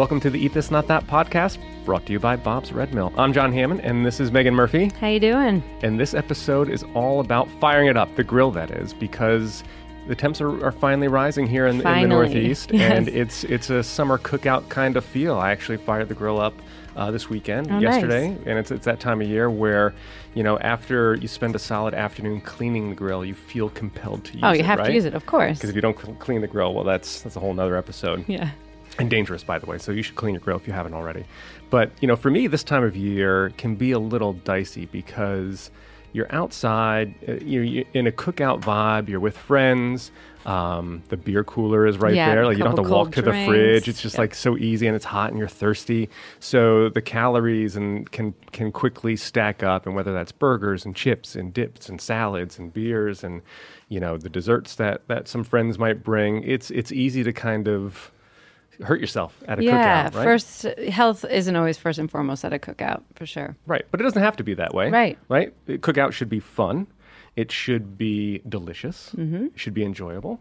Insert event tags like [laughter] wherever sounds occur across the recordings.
Welcome to the Eat This Not That podcast, brought to you by Bob's Red Mill. I'm John Hammond, and this is Megan Murphy. How you doing? And this episode is all about firing it up, the grill that is, because the temps are, are finally rising here in, in the Northeast, [laughs] yes. and it's it's a summer cookout kind of feel. I actually fired the grill up uh, this weekend, Oh, nice. yesterday, and it's it's that time of year where, you know, after you spend a solid afternoon cleaning the grill, you feel compelled to use Oh, it. you have right? to use it, of course. Because if you don't cl- clean the grill, well, that's that's a whole nother episode Yeah. And dangerous, by the way. So you should clean your grill if you haven't already. But you know, for me, this time of year can be a little dicey because you're outside, uh, you're, in a cookout vibe. You're with friends. Um, the beer cooler is right Yeah, there. Like you don't have to walk cold to the fridge. It's just Yep. like so easy, and it's hot, and you're thirsty. So the calories and can can quickly stack up. And whether that's burgers and chips and dips and salads and beers and you know the desserts that that some friends might bring, it's it's easy to kind of hurt yourself at a yeah. cookout, right? First, health isn't always first and foremost at a cookout, for sure. right, but it doesn't have to be that way. Right. right. Cookout should be fun. It should be delicious. Mm-hmm. It should be enjoyable.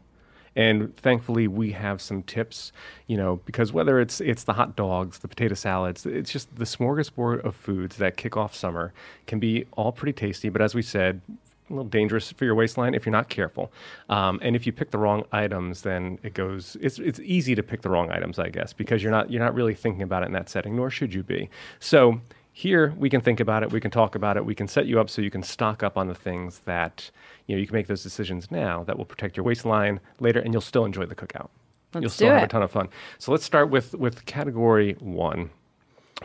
And thankfully, we have some tips. You know, because whether it's it's the hot dogs, the potato salads, it's just the smorgasbord of foods that kick off summer can be all pretty tasty. But as we said. A little dangerous for your waistline if you're not careful, um, and if you pick the wrong items, then it goes. It's it's easy to pick the wrong items, I guess, because you're not you're not really thinking about it in that setting, nor should you be. So here we can think about it, we can talk about it, we can set you up so you can stock up on the things that you know you can make those decisions now that will protect your waistline later, and you'll still enjoy the cookout. Let's you'll still have a ton of fun. So let's start with with category one,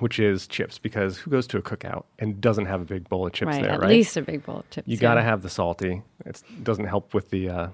which is chips, because who goes to a cookout and doesn't have a big bowl of chips right. there, At right? At least a big bowl of chips. You yeah. got to have the salty. It doesn't help with the uh,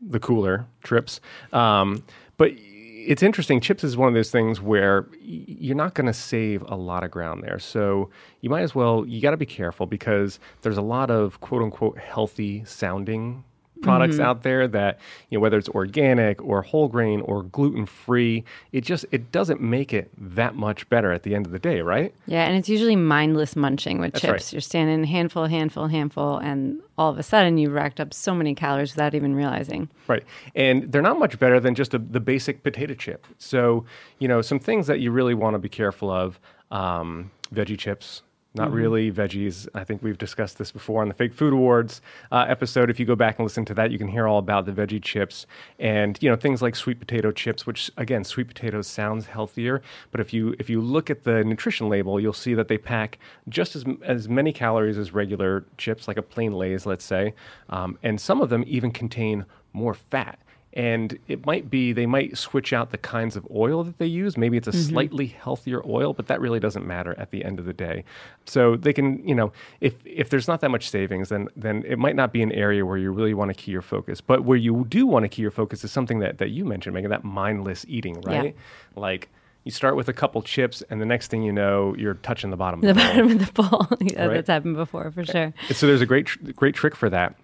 the cooler trips. Um, but it's interesting. Chips is one of those things where y- you're not going to save a lot of ground there. So you might as well. You got to be careful because there's a lot of quote unquote healthy sounding products Mm-hmm. out there that you know whether it's organic or whole grain or gluten free it just it doesn't make it that much better at the end of the day right Yeah, and it's usually mindless munching with That's chips. right. You're standing handful, handful, handful, and all of a sudden you've racked up so many calories without even realizing. Right. And they're not much better than just a, the basic potato chip. So, you know, some things that you really want to be careful of um, veggie chips. Not really veggies. I think we've discussed this before on the Fake Food Awards uh, episode. If you go back and listen to that, you can hear all about the veggie chips and you know things like sweet potato chips. Which again, sweet potatoes sounds healthier, but if you if you look at the nutrition label, you'll see that they pack just as as many calories as regular chips, like a plain Lay's, let's say, um, and some of them even contain more fat and it might be they might switch out the kinds of oil that they use maybe it's a mm-hmm. slightly healthier oil but that really doesn't matter at the end of the day so they can you know if if there's not that much savings then then it might not be an area where you really want to key your focus but where you do want to key your focus is something that that you mentioned making that mindless eating right Yeah. like you start with a couple chips and the next thing you know you're touching the bottom The of the bowl. bottom of the bowl. [laughs] yeah, Right. that's happened before for eh, sure. so there's a great tr- great trick for that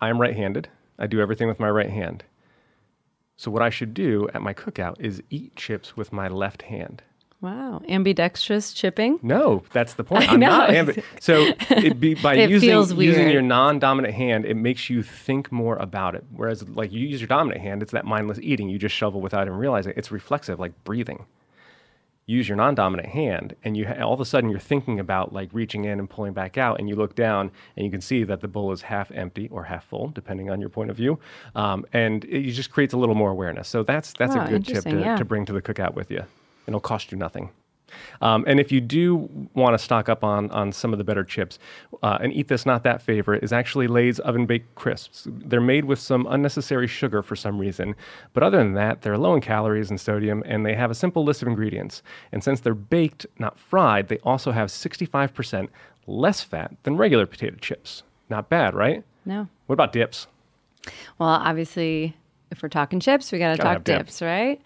i'm right-handed i do everything with my right hand so what I should do at my cookout is eat chips with my left hand. Wow. Ambidextrous chipping. No, that's the point. I I'm know. not ambi- so it be, by [laughs] It using using your non-dominant hand, it makes you think more about it. Whereas like you use your dominant hand, it's that mindless eating. You just shovel without even realizing it. it's reflexive, like breathing. Use your non-dominant hand, and you all of a sudden you're thinking about like reaching in and pulling back out, and you look down and you can see that the bowl is half empty or half full, depending on your point of view, um, and it just creates a little more awareness. So that's that's Wow, a good tip to, yeah. to bring to the cookout with you. It'll cost you nothing. Um, and if you do want to stock up on on some of the better chips, uh, and eat this not that favorite is actually Lay's oven baked crisps. They're made with some unnecessary sugar for some reason, but other than that, they're low in calories and sodium, and they have a simple list of ingredients. And since they're baked, not fried, they also have 65% less fat than regular potato chips. Not bad, right? No. What about dips? Well, obviously, if we're talking chips, we got to talk have dip. dips, right?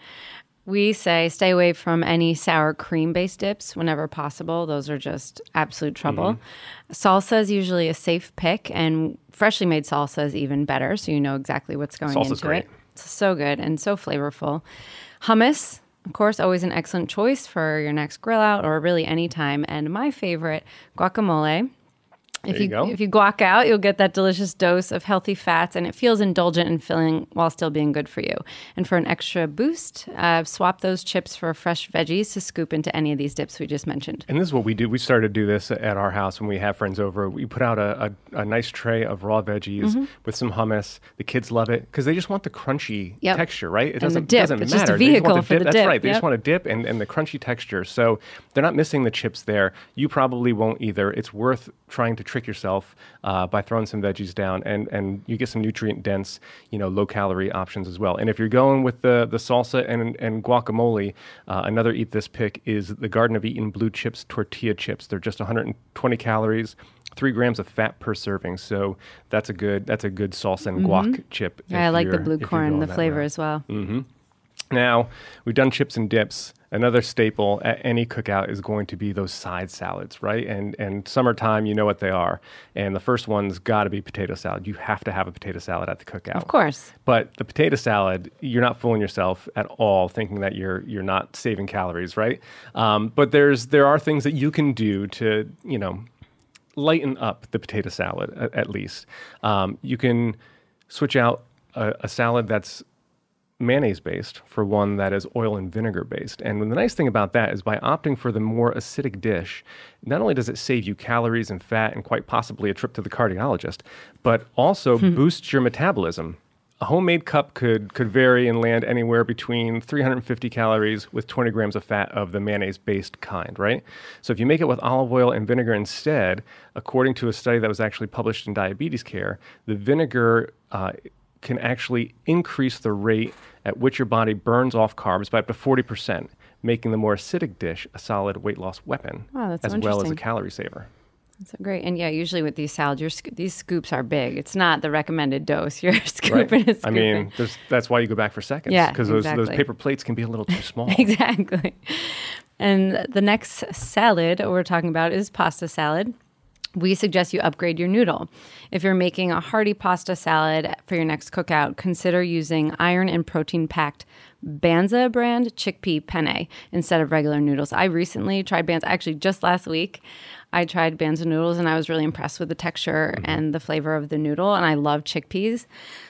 We say stay away from any sour cream based dips whenever possible. Those are just absolute trouble. Mm-hmm. Salsa is usually a safe pick, and freshly made salsa is even better, so you know exactly what's going Salsa's into great. it. It's so good and so flavorful. Hummus, of course, always an excellent choice for your next grill out or really any time. And my favorite, guacamole. If you, you go. if you guac out, you'll get that delicious dose of healthy fats, and it feels indulgent and filling while still being good for you. And for an extra boost, uh, swap those chips for fresh veggies to scoop into any of these dips we just mentioned. And this is what we do. We started to do this at our house when we have friends over. We put out a, a, a nice tray of raw veggies Mm-hmm. with some hummus. The kids love it because they just want the crunchy Yep. texture, right? It And doesn't, dip. doesn't It's just a matter. Just want vehicle for dip. the That's dip. right. They just want a dip and, and the crunchy texture. So they're not missing the chips there. You probably won't either. It's worth trying to trick yourself uh, by throwing some veggies down and, and you get some nutrient dense, you know, low calorie options as well. And if you're going with the, the salsa and, and guacamole, uh, another eat this pick is the Garden of Eatin' blue chips tortilla chips. They're just 120 calories. Three grams of fat per serving, so that's a good that's a good salsa and guac chip. Mm-hmm. Yeah, I like the blue corn, the flavor as well. Now, we've done chips and dips. Another staple at any cookout is going to be those side salads, right? And and summertime, you know what they are. And the first one's got to be potato salad. You have to have a potato salad at the cookout. Of course. But the potato salad, you're not fooling yourself at all, thinking that you're you're not saving calories, right? Um, but there's there are things that you can do to you know lighten up the potato salad at, at least. Um, you can switch out a, a salad that's mayonnaise based for one that is oil and vinegar based. And the nice thing about that is by opting for the more acidic dish, not only does it save you calories and fat and quite possibly a trip to the cardiologist, but also boosts your metabolism. A homemade cup could could vary and land anywhere between 350 calories with 20 grams of fat of the mayonnaise based kind, right? So if you make it with olive oil and vinegar instead, according to a study that was actually published in Diabetes Care, the vinegar uh, can actually increase the rate at which your body burns off carbs by up to 40%, making the more acidic dish a solid weight loss weapon, Wow, that's as so well as a calorie saver. That's so great. And yeah, usually with these salads, your sc- these scoops are big. It's not the recommended dose. You're [laughs] scooping and I mean, that's why you go back for seconds. Yeah, Because those, those paper plates can be a little too small. [laughs] exactly. And the next salad we're talking about is pasta salad. We suggest you upgrade your noodle. If you're making a hearty pasta salad for your next cookout, consider using iron and protein packed Banza brand chickpea penne instead of regular noodles. I recently tried Banza, actually, just last week. I tried Banza noodles and I was really impressed with the texture mm-hmm. and the flavor of the noodle. And I love chickpeas.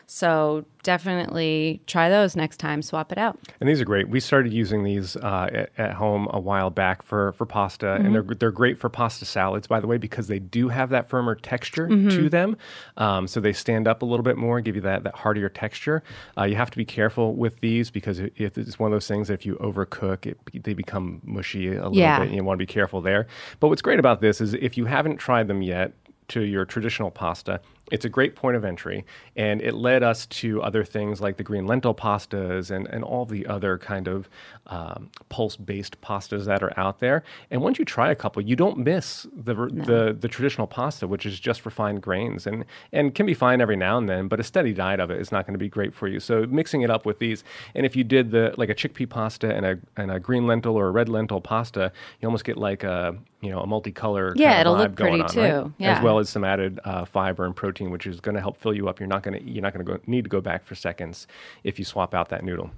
So definitely try those next time. Swap it out. And these are great. We started using these uh, at, at home a while back for, for pasta, Mm-hmm. and they're they're great for pasta salads, by the way, because they do have that firmer texture Mm-hmm. to them. Um, so they stand up a little bit more, give you that that heartier texture. Uh, you have to be careful with these because it, it's one of those things that if you overcook, it, they become mushy a little Yeah. bit. And you want to be careful there. But what's great about this is if you haven't tried them yet, to your traditional pasta. It's a great point of entry, and it led us to other things like the green lentil pastas and, and all the other kind of um, pulse based pastas that are out there. And once you try a couple, you don't miss the, the the traditional pasta, which is just refined grains and and can be fine every now and then, but a steady diet of it is not going to be great for you. So mixing it up with these, and if you did the like a chickpea pasta and a and a green lentil or a red lentil pasta, you almost get like a you know a multicolor Yeah, kind of it'll look pretty on, too. right? Yeah. as well as some added uh, fiber and protein, which is going to help fill you up. You're not going to you're not going to need to go back for seconds if you swap out that noodle.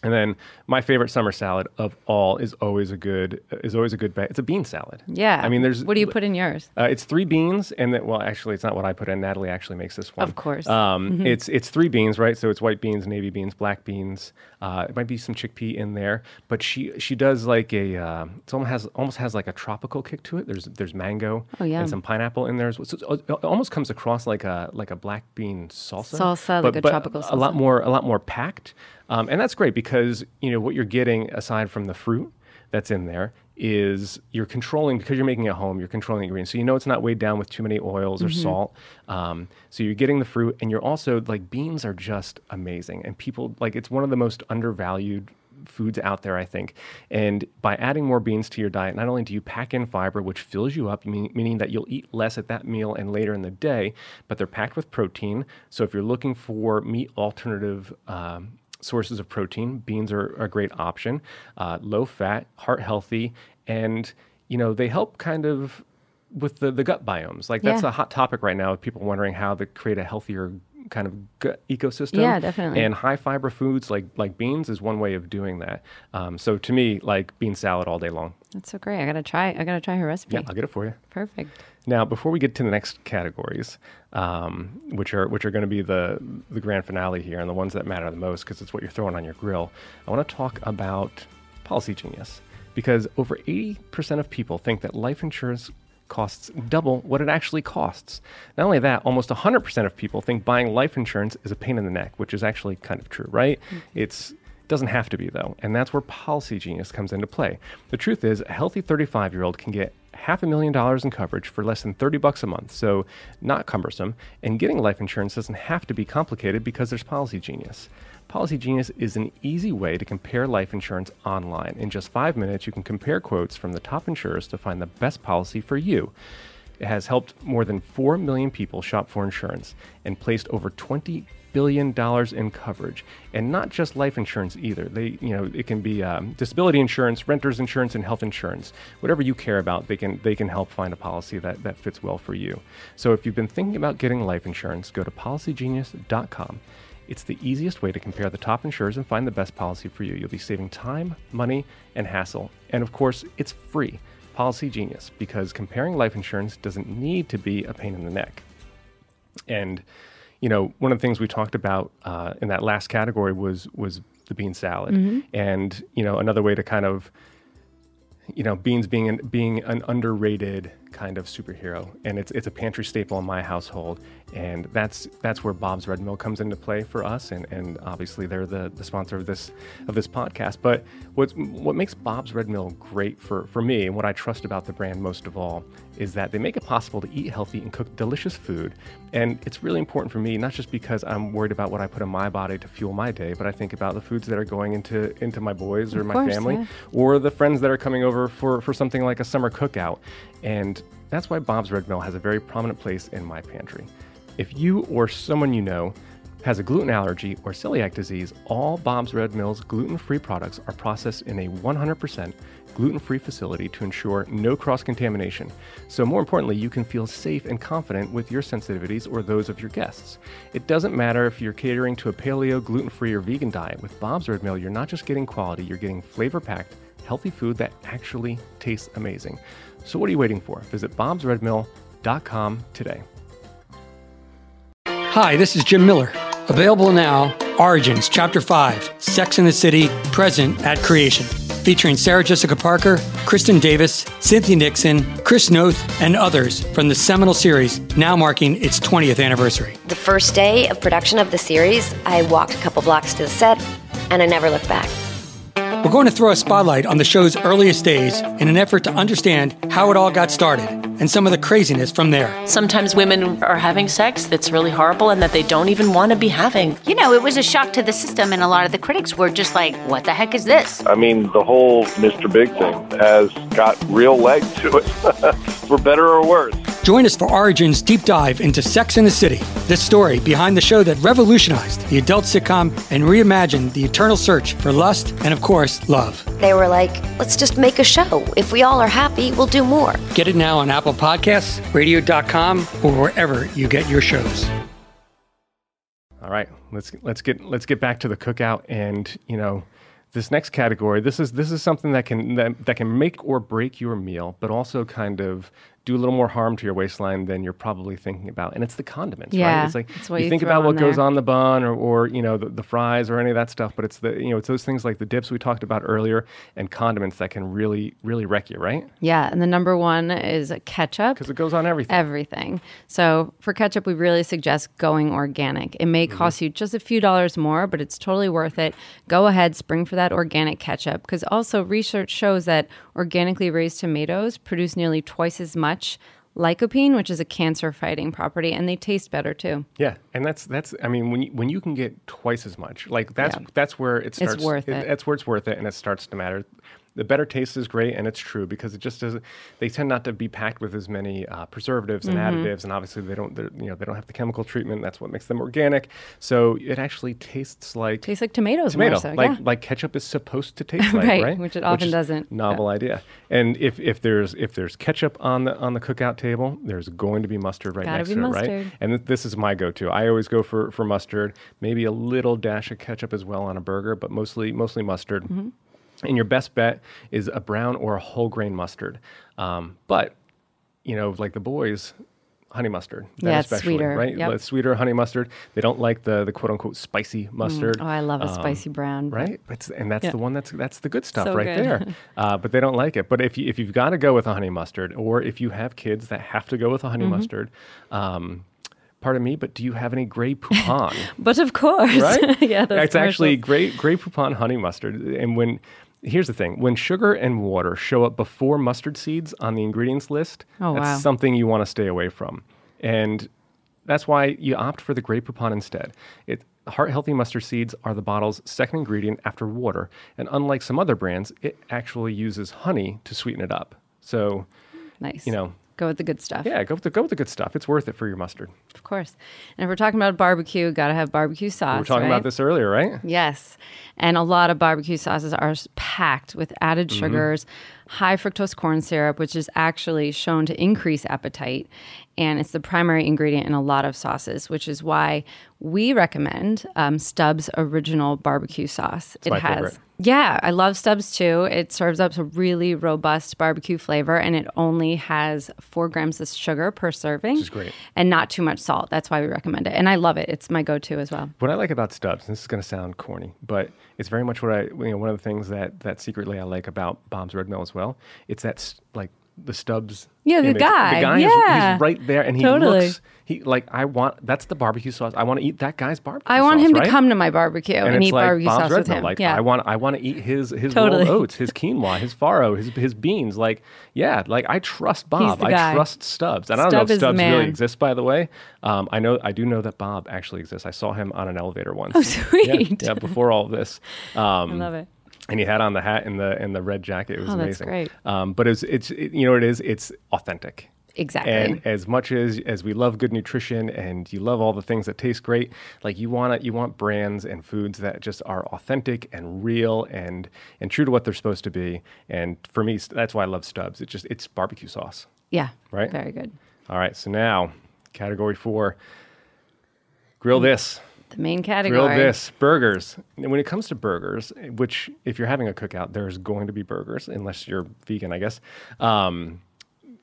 And then my favorite summer salad of all is always a good is always a good bet. It's a bean salad. Yeah. I mean, there's What do you put in yours? uh, it's three beans, and that well, actually, it's not what I put in. Natalie actually makes this one. Of course. Um, It's it's three beans, right? So it's white beans, navy beans, black beans. Uh, it might be some chickpea in there, but she she does like a uh, it almost has almost has like a tropical kick to it. There's there's mango Oh, yum. and some pineapple in there. as well. So it almost comes across like a like a black bean salsa. Salsa, like a tropical salsa. A lot more a lot more packed, um, and that's great because you know what you're getting aside from the fruit that's in there is you're controlling because you're making it home. You're controlling the ingredients, so you know it's not weighed down with too many oils or salt. Um, so you're getting the fruit, and you're also like beans are just amazing, and people like it's one of the most undervalued foods out there, I think. And by adding more beans to your diet, not only do you pack in fiber, which fills you up, meaning, meaning that you'll eat less at that meal and later in the day, but they're packed with protein. So if you're looking for meat alternative um, sources of protein, beans are a great option. Uh, low fat, heart healthy, and you know they help kind of with the, the gut biomes. Like that's Yeah. a hot topic right now. With people wondering how to create a healthier kind of gut ecosystem. Yeah, definitely. And high fiber foods like like beans is one way of doing that. Um, so to me, like bean salad all day long. That's so great. I gotta try. I gotta try her recipe. Yeah, I'll get it for you. Perfect. Now, before we get to the next categories, um, which are which are going to be the the grand finale here and the ones that matter the most because it's what you're throwing on your grill, I want to talk about Policy Genius because over 80% of people think that life insurance costs double what it actually costs. Not only that, almost 100% of people think buying life insurance is a pain in the neck, which is actually kind of true, right? Mm-hmm. It's doesn't have to be though, and that's where Policy Genius comes into play. The truth is, a healthy 35-year-old can get half a million dollars in coverage for less than 30 bucks a month, so not cumbersome, and getting life insurance doesn't have to be complicated because there's Policy Genius. Policy Genius is an easy way to compare life insurance online. In just five minutes, you can compare quotes from the top insurers to find the best policy for you. It has helped more than 4 million people shop for insurance and placed over 20 billion dollars in coverage, and not just life insurance either. They, you know, it can be um, disability insurance, renters insurance, and health insurance. Whatever you care about, they can they can help find a policy that that fits well for you. So if you've been thinking about getting life insurance, go to policygenius.com. It's the easiest way to compare the top insurers and find the best policy for you. You'll be saving time, money, and hassle. And of course, it's free. Policy Genius, because comparing life insurance doesn't need to be a pain in the neck. And you know, one of the things we talked about uh, in that last category was was the bean salad, mm-hmm. and you know, another way to kind of, you know, beans being an, being an underrated kind of superhero, and it's it's a pantry staple in my household, and that's that's where Bob's Red Mill comes into play for us, and, and obviously they're the, the sponsor of this of this podcast. But what what makes Bob's Red Mill great for for me, and what I trust about the brand most of all, is that they make it possible to eat healthy and cook delicious food, and it's really important for me not just because I'm worried about what I put in my body to fuel my day, but I think about the foods that are going into into my boys or of my course, family, yeah. or the friends that are coming over for for something like a summer cookout, and that's why Bob's Red Mill has a very prominent place in my pantry. If you or someone you know has a gluten allergy or celiac disease, all Bob's Red Mill's gluten free products are processed in a 100% gluten free facility to ensure no cross contamination. So, more importantly, you can feel safe and confident with your sensitivities or those of your guests. It doesn't matter if you're catering to a paleo, gluten free, or vegan diet. With Bob's Red Mill, you're not just getting quality, you're getting flavor packed, healthy food that actually tastes amazing. So, what are you waiting for? Visit bobsredmill.com today. Hi, this is Jim Miller. Available now, Origins, Chapter 5, Sex and the City, present at creation. Featuring Sarah Jessica Parker, Kristin Davis, Cynthia Nixon, Chris Noth, and others from the seminal series, now marking its 20th anniversary. The first day of production of the series, I walked a couple blocks to the set, and I never looked back. We're going to throw a spotlight on the show's earliest days in an effort to understand how it all got started and some of the craziness from there. Sometimes women are having sex that's really horrible and that they don't even want to be having. You know, it was a shock to the system, and a lot of the critics were just like, what the heck is this? I mean, the whole Mr. Big thing has got real legs to it, [laughs] for better or worse. Join us for Origin's deep dive into Sex and the City, the story behind the show that revolutionized the adult sitcom and reimagined the eternal search for lust and, of course, love. They were like, let's just make a show. If we all are happy, we'll do more. Get it now on Apple Podcasts, radio.com, or wherever you get your shows. All right, let's let's get let's get back to the cookout and you know this next category. This is this is something that can that, that can make or break your meal, but also kind of do a little more harm to your waistline than you're probably thinking about. And it's the condiments, Yeah, right? It's like it's you, you think about what on goes on the bun or, or you know the, the fries or any of that stuff, but it's the you know it's those things like the dips we talked about earlier and condiments that can really really wreck you, right? Yeah, and the number one is ketchup. Because it goes on everything. Everything. So for ketchup, we really suggest going organic. It may Mm-hmm. cost you just a few dollars more, but it's totally worth it. Go ahead, spring for that organic ketchup. Because also, research shows that organically raised tomatoes produce nearly twice as much lycopene, which is a cancer fighting property, and they taste better too. Yeah, and that's that's. I mean, when you, when you can get twice as much, like that's Yeah. that's where it starts. It's worth it. That's where it's worth it, and it starts to matter. The better taste is great, and it's true because it just doesn't. They tend not to be packed with as many uh, preservatives and Mm-hmm. additives, and obviously they don't you know, they don't have the chemical treatment. That's what makes them organic. So it actually tastes like Tastes like tomatoes tomato, more so. like yeah. like ketchup is supposed to [laughs] taste like, Right, right? which it often is doesn't. Novel idea. And if if there's if there's ketchup on the on the cookout table, there's going to be mustard right Gotta next to it, right? And th- this is my go-to. I always go for for mustard, maybe a little dash of ketchup as well on a burger, but mostly mostly mustard. You know, like the boys, honey mustard. Yeah, especially, sweeter. right? Yep. Sweeter honey mustard. They don't like the the quote unquote spicy mustard. Oh, I love a Um, spicy brown. Right, and that's Yeah. the one that's that's the good stuff So right good. there. [laughs] Uh, but they don't like it. But if you if you've got to go with a honey mustard, or if you have kids that have to go with a honey Mm-hmm. mustard, um, pardon me, but do you have any Grey [laughs] Poupon? But of course, right? [laughs] yeah, those it's actually gray Grey Poupon honey mustard. And when here's the thing, when sugar and water show up before mustard seeds on the ingredients list, Oh, that's wow. something you want to stay away from. And that's why you opt for the Grey Poupon instead. It, heart healthy mustard seeds are the bottle's second ingredient after water, and unlike some other brands, it actually uses honey to sweeten it up. So, nice. you know, go with the good stuff. yeah, go with the, go with the good stuff. It's worth it for your mustard. Of course. And if we're talking about barbecue, got to have barbecue sauce. we were talking right? about this earlier, right? Yes. And a lot of barbecue sauces are packed with added Mm-hmm. sugars, high fructose corn syrup, which is actually shown to increase appetite. And it's the primary ingredient in a lot of sauces, which is why we recommend um, Stubbs Original Barbecue Sauce. it my has. favorite. Yeah, I love Stubbs too. It serves up a really robust barbecue flavor, and it only has four grams of sugar per serving, which is great. and not too much salt. That's why we recommend it, and I love it. It's my go-to as well. What I like about Stubbs, and this is going to sound corny, but it's very much what I, you know, one of the things that that secretly I like about Bob's Red Mill as well. It's that like the Stubbs. Yeah, the image. guy. The guy is Yeah. he's right there, and he Totally. looks. He like I want. That's the barbecue sauce. I want to eat that guy's barbecue. I want sauce, him right? to come to my barbecue and, and, eat like barbecue Bob's sauce Red with him. Like yeah, I want, I want to eat his his Totally. rolled oats, his quinoa, his farro, his his beans. Like, yeah, like I trust Bob. I trust Stubbs. And I don't know if is Stubbs really exists, by the way. Um, I know, I do know that Bob actually exists. I saw him on an elevator once. Oh, [laughs] Yeah, sweet. Yeah, before all this. Um, I love it. And he had on the hat and the and the red jacket. It was Oh, that's amazing. great. Um, but it's it's it, you know what it is. It's authentic. Exactly. And as much as as we love good nutrition and you love all the things that taste great, like you want to you want brands and foods that just are authentic and real and and true to what they're supposed to be. And for me, that's why I love Stubbs. It's just it's barbecue sauce. yeah, Right? Very good. All right. So now, category four. Grill this. The main category. Grill this burgers. When it comes to burgers, which if you're having a cookout, there's going to be burgers unless you're vegan, I guess. Um,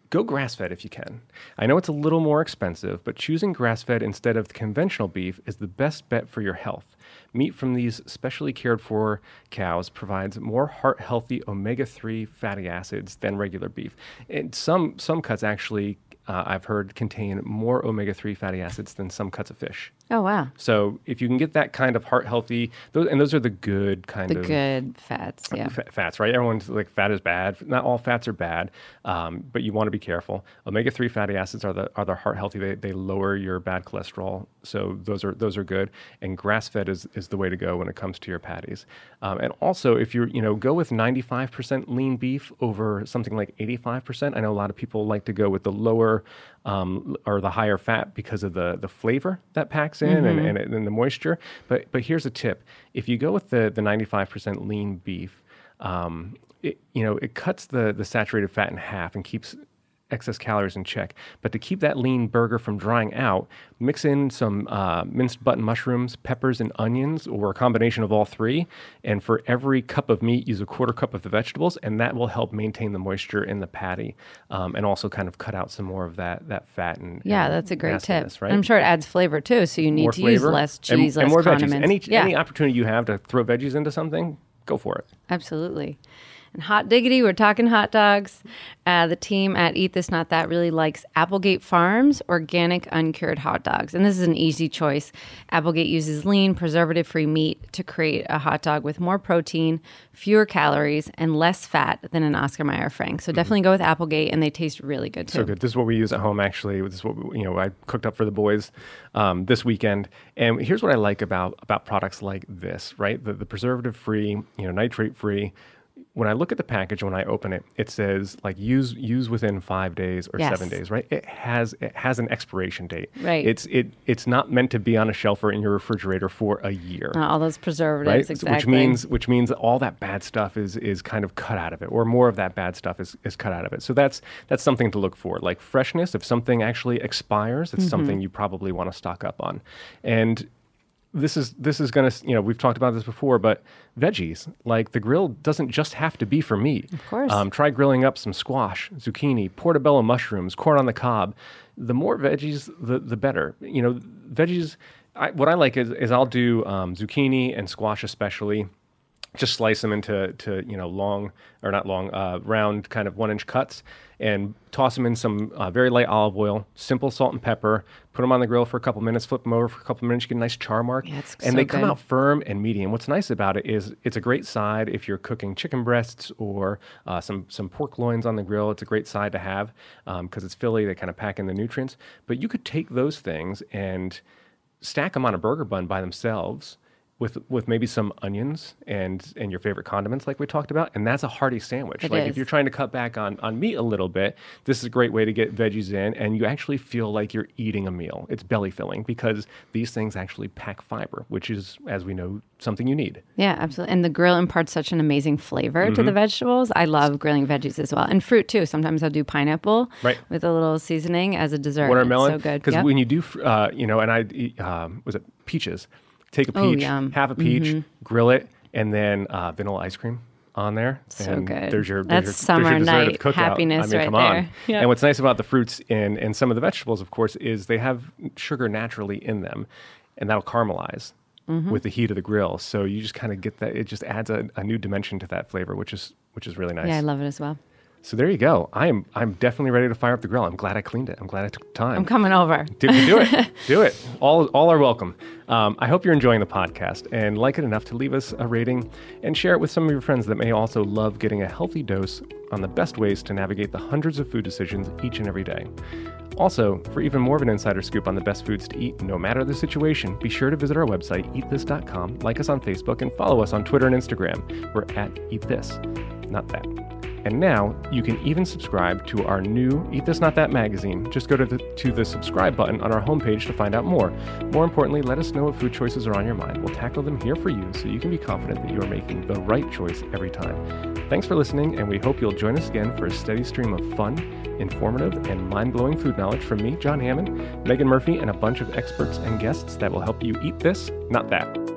go grass fed if you can. I know it's a little more expensive, but choosing grass fed instead of conventional beef is the best bet for your health. Meat from these specially cared for cows provides more heart healthy omega 3 fatty acids than regular beef. And some, some cuts actually, uh, I've heard, contain more omega 3 fatty acids than some cuts of fish. Oh wow. So if you can get that kind of heart healthy, those, and those are the good kind The of good fats. Yeah. fa- fats, right? Everyone's like fat is bad. Not all fats are bad, um, but you want to be careful. Omega three fatty acids are the are the heart healthy. They, they lower your bad cholesterol, so those are those are good. And grass fed is, is the way to go when it comes to your patties. Um, and also, if you're you know go with ninety five percent lean beef over something like eighty five percent. I know a lot of people like to go with the lower um, or the higher fat because of the the flavor that packs in and, and, and the moisture. But but here's a tip: if you go with the the 95% lean beef, um, it, you know it cuts the the saturated fat in half and keeps excess calories in check. But to keep that lean burger from drying out, mix in some uh, minced button mushrooms, peppers, and onions, or a combination of all three. And for every cup of meat, use a quarter cup of the vegetables, and that will help maintain the moisture in the patty, um, and also kind of cut out some more of that that fat and Yeah, and that's a great tip. Right? I'm sure it adds flavor too. So you need more to use less cheese, and, less more condiments. veggies. Any yeah, any opportunity you have to throw veggies into something, go for it. absolutely. And hot diggity, we're talking hot dogs. Uh, the team at Eat This Not That really likes Applegate Farms organic uncured hot dogs, and this is an easy choice. Applegate uses lean, preservative-free meat to create a hot dog with more protein, fewer calories, and less fat than an Oscar Mayer Frank. So definitely go with Applegate, and they taste really good too. So good. This is what we use at home. Actually, this is what we, you know I cooked up for the boys um, this weekend. And here's what I like about about products like this. Right, the, the preservative free, you know, nitrate free. When I look at the package, when I open it, it says like use use within five days or Yes. seven days. Right, it has it has an expiration date. Right. It's it it's not meant to be on a shelf or in your refrigerator for a year Uh, all those preservatives, So- exactly. Which means which means all that bad stuff is is kind of cut out of it, or more of that bad stuff is, is cut out of it. So that's that's something to look for. Like freshness, if something actually expires, it's Mm-hmm. something you probably want to stock up on. And this is this is gonna you know we've talked about this before, but veggies like the grill doesn't just have to be for meat. Of course. Um, try grilling up some squash, zucchini, portobello mushrooms, corn on the cob. The more veggies, the the better. You know, veggies. I, what I like is, is I'll do um, zucchini and squash especially just slice them into to you know long or not long uh, round kind of one inch cuts and toss them in some uh, very light olive oil simple salt and pepper put them on the grill for a couple minutes flip them over for a couple minutes get a nice char mark Yeah, and so they come out firm and medium. What's nice about it is it's a great side if you're cooking chicken breasts or uh, some some pork loins on the grill. It's a great side to have because it's filly they kind of pack in the nutrients. But you could take those things and stack them on a burger bun by themselves with with maybe some onions and and your favorite condiments like we talked about and that's a hearty sandwich It like is. if you're trying to cut back on on meat a little bit this is a great way to get veggies in and you actually feel like you're eating a meal it's belly filling because these things actually pack fiber which is as we know something you need Yeah, absolutely. And the grill imparts such an amazing flavor to the Mm-hmm. vegetables. I love grilling veggies as well, and fruit too. Sometimes I'll do pineapple Right. with a little seasoning as a dessert. watermelon It's so good. because Yep. when you do uh, you know and i um, was it peaches take a Oh, peach yum. have a peach grill it and then uh, vanilla ice cream on there So and good. there's your That's your, summer there's your night happiness I mean, right come on. there. Yep. And what's nice about the fruits and and some of the vegetables, of course, is they have sugar naturally in them, and that'll caramelize Mm-hmm. with the heat of the grill. So you just kind of get that. It just adds a, a new dimension to that flavor, which is which is really nice. yeah, I love it as well. So there you go. I am I'm definitely ready to fire up the grill. I'm glad I cleaned it. I'm glad I took time. I'm coming over. Do, do it. [laughs] do it. All, all are welcome. Um, I hope you're enjoying the podcast and like it enough to leave us a rating and share it with some of your friends that may also love getting a healthy dose on the best ways to navigate the hundreds of food decisions each and every day. Also, for even more of an insider scoop on the best foods to eat, no matter the situation, be sure to visit our website, eatthis.com, like us on Facebook, and follow us on Twitter and Instagram. We're at Eat This, not that. And now you can even subscribe to our new Eat This Not That magazine. Just go to the, to the subscribe button on our homepage to find out more. More importantly, let us know what food choices are on your mind. We'll tackle them here for you so you can be confident that you are making the right choice every time. Thanks for listening, and we hope you'll join us again for a steady stream of fun, informative, and mind blowing food knowledge from me, John Hammond, Megan Murphy, and a bunch of experts and guests that will help you eat this, not that.